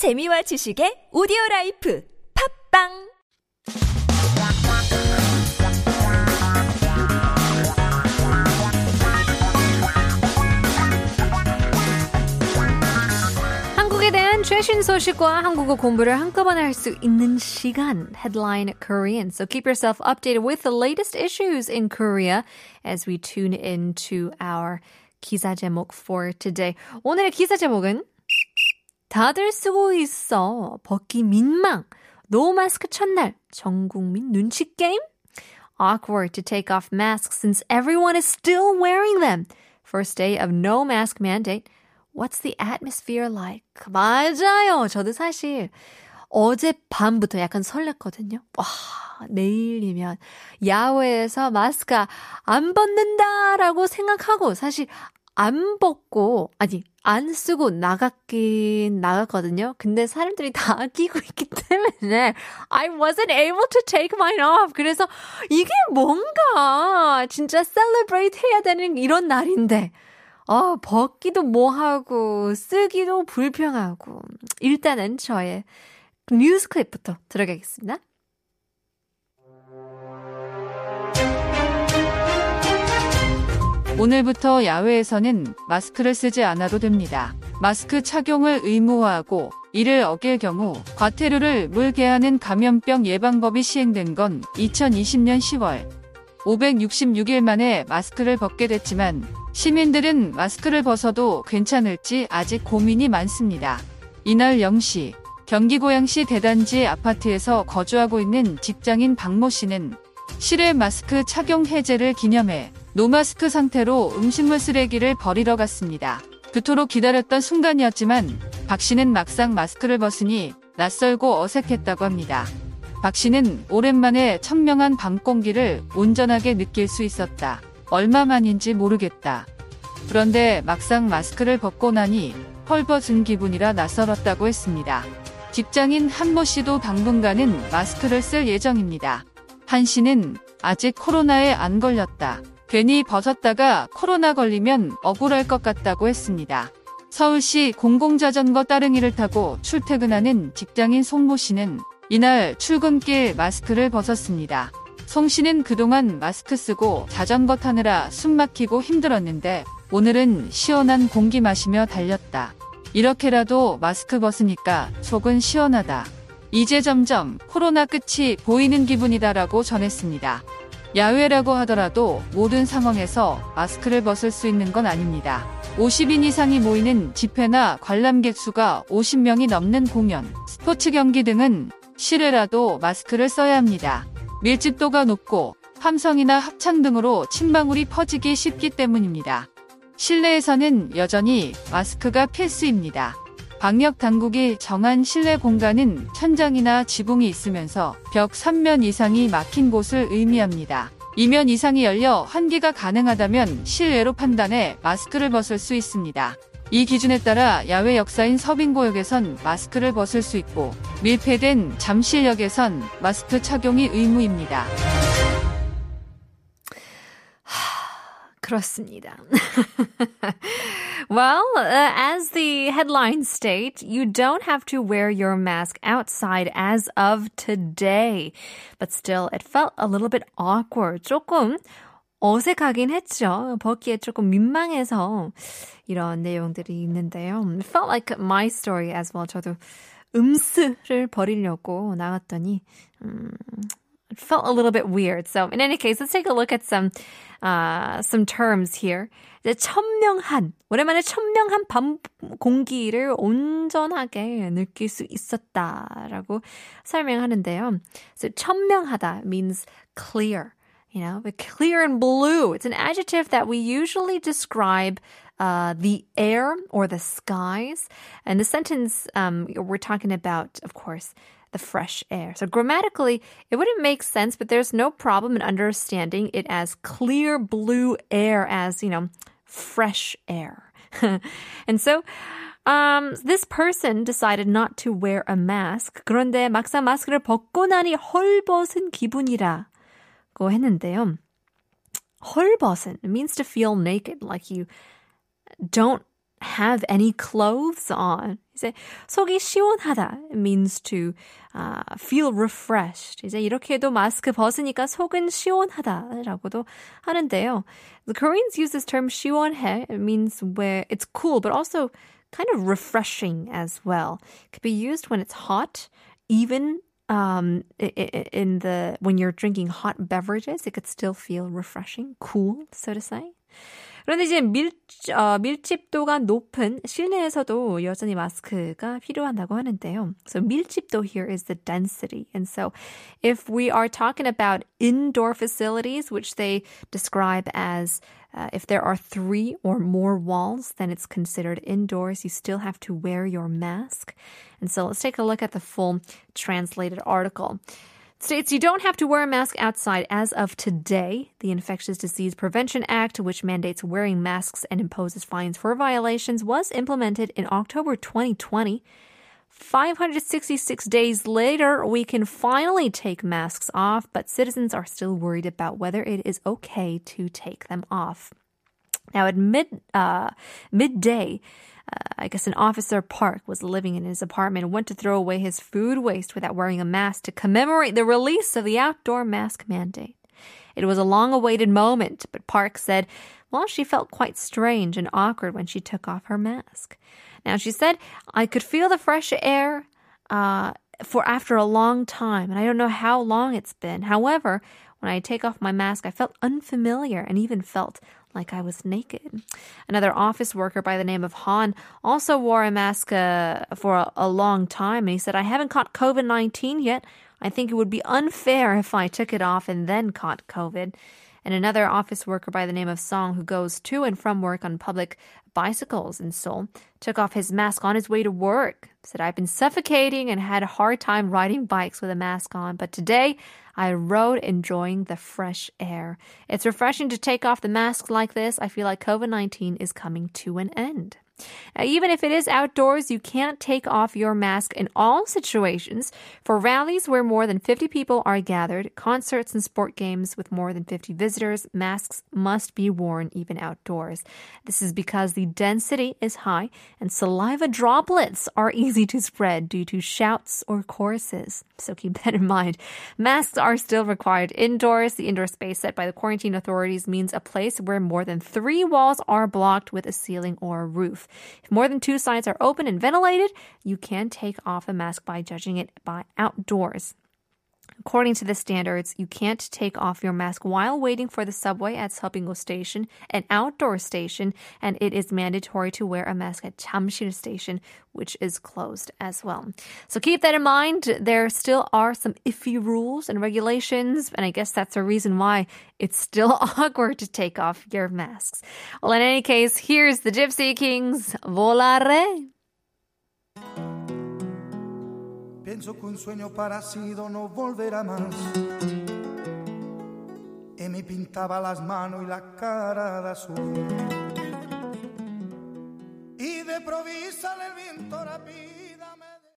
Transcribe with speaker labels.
Speaker 1: 재미와 지식의 오디오 라이프 팝빵
Speaker 2: 한국에 대한 최신 소식과 한국어 공부를 한꺼번에 할 수 있는 시간 Headline Korean. So keep yourself updated with the latest issues in Korea as we tune into our 기사 제목 for today. 오늘의 기사 제목은 다들 쓰고 있어. 벗기 민망. 노 마스크 첫날. 전 국민 눈치 게임? Awkward to take off masks since everyone is still wearing them. First day of no mask mandate. What's the atmosphere like? 맞아요. 저도 사실 어젯밤부터 약간 설렜거든요. 와, 내일이면 야외에서 마스크 안 벗는다라고 생각하고 사실 안 벗고, 아니, 안 쓰고 나갔긴 나갔거든요. 근데 사람들이 다 끼고 있기 때문에 I wasn't able to take mine off. 그래서 이게 뭔가 진짜 celebrate 해야 되는 이런 날인데 어, 벗기도 뭐하고, 쓰기도 불평하고. 일단은 저의 뉴스 클립부터 들어가겠습니다.
Speaker 3: 오늘부터 야외에서는 마스크를 쓰지 않아도 됩니다. 마스크 착용을 의무화하고 이를 어길 경우 과태료를 물게 하는 감염병 예방법이 시행된 건 2020년 10월. 566일 만에 마스크를 벗게 됐지만 시민들은 마스크를 벗어도 괜찮을지 아직 고민이 많습니다. 이날 0시 경기 고양시 대단지 아파트에서 거주하고 있는 직장인 박모 씨는 실외 마스크 착용 해제를 기념해 노마스크 상태로 음식물 쓰레기를 버리러 갔습니다. 그토록 기다렸던 순간이었지만 박 씨는 막상 마스크를 벗으니 낯설고 어색했다고 합니다. 박 씨는 오랜만에 청명한 밤 공기를 온전하게 느낄 수 있었다. 얼마만인지 모르겠다. 그런데 막상 마스크를 벗고 나니 헐벗은 기분이라 낯설었다고 했습니다. 직장인 한모 씨도 당분간은 마스크를 쓸 예정입니다. 한 씨는 아직 코로나에 안 걸렸다. 괜히 벗었다가 코로나 걸리면 억울할 것 같다고 했습니다. 서울시 공공자전거 따릉이를 타고 출퇴근하는 직장인 송모 씨는 이날 출근길 마스크를 벗었습니다. 송 씨는 그동안 마스크 쓰고 자전거 타느라 숨 막히고 힘들었는데 오늘은 시원한 공기 마시며 달렸다. 이렇게라도 마스크 벗으니까 속은 시원하다. 이제 점점 코로나 끝이 보이는 기분이다라고 전했습니다. 야외라고 하더라도 모든 상황에서 마스크를 벗을 수 있는 건 아닙니다. 50인 이상이 모이는 집회나 관람객 수가 50명이 넘는 공연, 스포츠 경기 등은 실외라도 마스크를 써야 합니다. 밀집도가 높고 함성이나 합창 등으로 침방울이 퍼지기 쉽기 때문입니다. 실내에서는 여전히 마스크가 필수입니다. 방역 당국이 정한 실내 공간은 천장이나 지붕이 있으면서 벽 3면 이상이 막힌 곳을 의미합니다. 2면 이상이 열려 환기가 가능하다면 실외로 판단해 마스크를 벗을 수 있습니다. 이 기준에 따라 야외 역사인 서빙고역에선 마스크를 벗을 수 있고 밀폐된 잠실역에선 마스크 착용이 의무입니다.
Speaker 2: 그렇습니다. well, uh, as the headlines state, you don't have to wear your mask outside as of today. But still, it felt a little bit awkward. 조금 어색하긴 했죠. 벗기에 조금 민망해서 이런 내용들이 있는데요. It felt like my story as well. 저도 음스를 버리려고 나갔더니 음, it felt a little bit weird. So in any case, let's take a look at some uh, some terms here. 이제 천명한 오랜만에 천명한 밤 공기를 온전하게 느낄 수 있었다라고 설명하는데요. So 천명하다 means clear. You know, but clear and blue. It's an adjective that we usually describe uh, the air or the skies. And the sentence um, we're talking about, of course, the fresh air. So grammatically, it wouldn't make sense, but there's no problem in understanding it as clear blue air as, you know, fresh air. and so, um, this person decided not to wear a mask. 그런데 막상 마스크를 벗고 나니 헐벗은 기분이라고 했는데요. 헐벗은 means to feel naked, like you don't have any clothes on. 이제 속이 시원하다 means to uh, feel refreshed. 이제 이렇게도 마스크 벗으니까 속은 시원하다라고도 하는데요. The Koreans use this term 시원해. It means where it's cool, but also kind of refreshing as well. It could be used when it's hot, even um, in the when you're drinking hot beverages, it could still feel refreshing, cool, so to say. 그런데 이제 밀, 어, 밀집도가 높은 실내에서도 여전히 마스크가 필요한다고 하는데요. So 밀집도 here is the density. And so if we are talking about indoor facilities, which they describe as uh, if there are three or more walls, then it's considered indoors. You still have to wear your mask. And so let's take a look at the full translated article states you don't have to wear a mask outside as of today. The Infectious Disease Prevention Act, which mandates wearing masks and imposes fines for violations, was implemented in October 2020. 566 days later, we can finally take masks off, but citizens are still worried about whether it is okay to take them off. Now, at mid uh, midday, uh, I guess an officer Park was living in his apartment and went to throw away his food waste without wearing a mask to commemorate the release of the outdoor mask mandate. It was a long awaited moment, but Park said, well, she felt quite strange and awkward when she took off her mask. Now, she said, I could feel the fresh air uh, for after a long time, and I don't know how long it's been. However, when I take off my mask, I felt unfamiliar and even felt like I was naked. Another office worker by the name of Han also wore a mask uh, for a, a long time, and he said, I haven't caught COVID 19 yet. I think it would be unfair if I took it off and then caught COVID. And another office worker by the name of Song, who goes to and from work on public bicycles in Seoul, took off his mask on his way to work. Said, I've been suffocating and had a hard time riding bikes with a mask on, but today I rode enjoying the fresh air. It's refreshing to take off the mask like this. I feel like COVID 19 is coming to an end. Now, even if it is outdoors, you can't take off your mask in all situations. For rallies where more than 50 people are gathered, concerts and sport games with more than 50 visitors, masks must be worn even outdoors. This is because the density is high and saliva droplets are easy to spread due to shouts or choruses. So keep that in mind. Masks are still required indoors. The indoor space set by the quarantine authorities means a place where more than three walls are blocked with a ceiling or a roof. If more than two sides are open and ventilated, you can take off a mask by judging it by outdoors. According to the standards, you can't take off your mask while waiting for the subway at Seobinggo Station, an outdoor station, and it is mandatory to wear a mask at Jamsil Station, which is closed as well. So keep that in mind. There still are some iffy rules and regulations, and I guess that's the reason why it's still awkward to take off your masks. Well, in any case, here's the Gypsy Kings, Volare.
Speaker 4: Pienso que un sueño parecido no volverá más. Y me pintaba las manos y la cara de azul.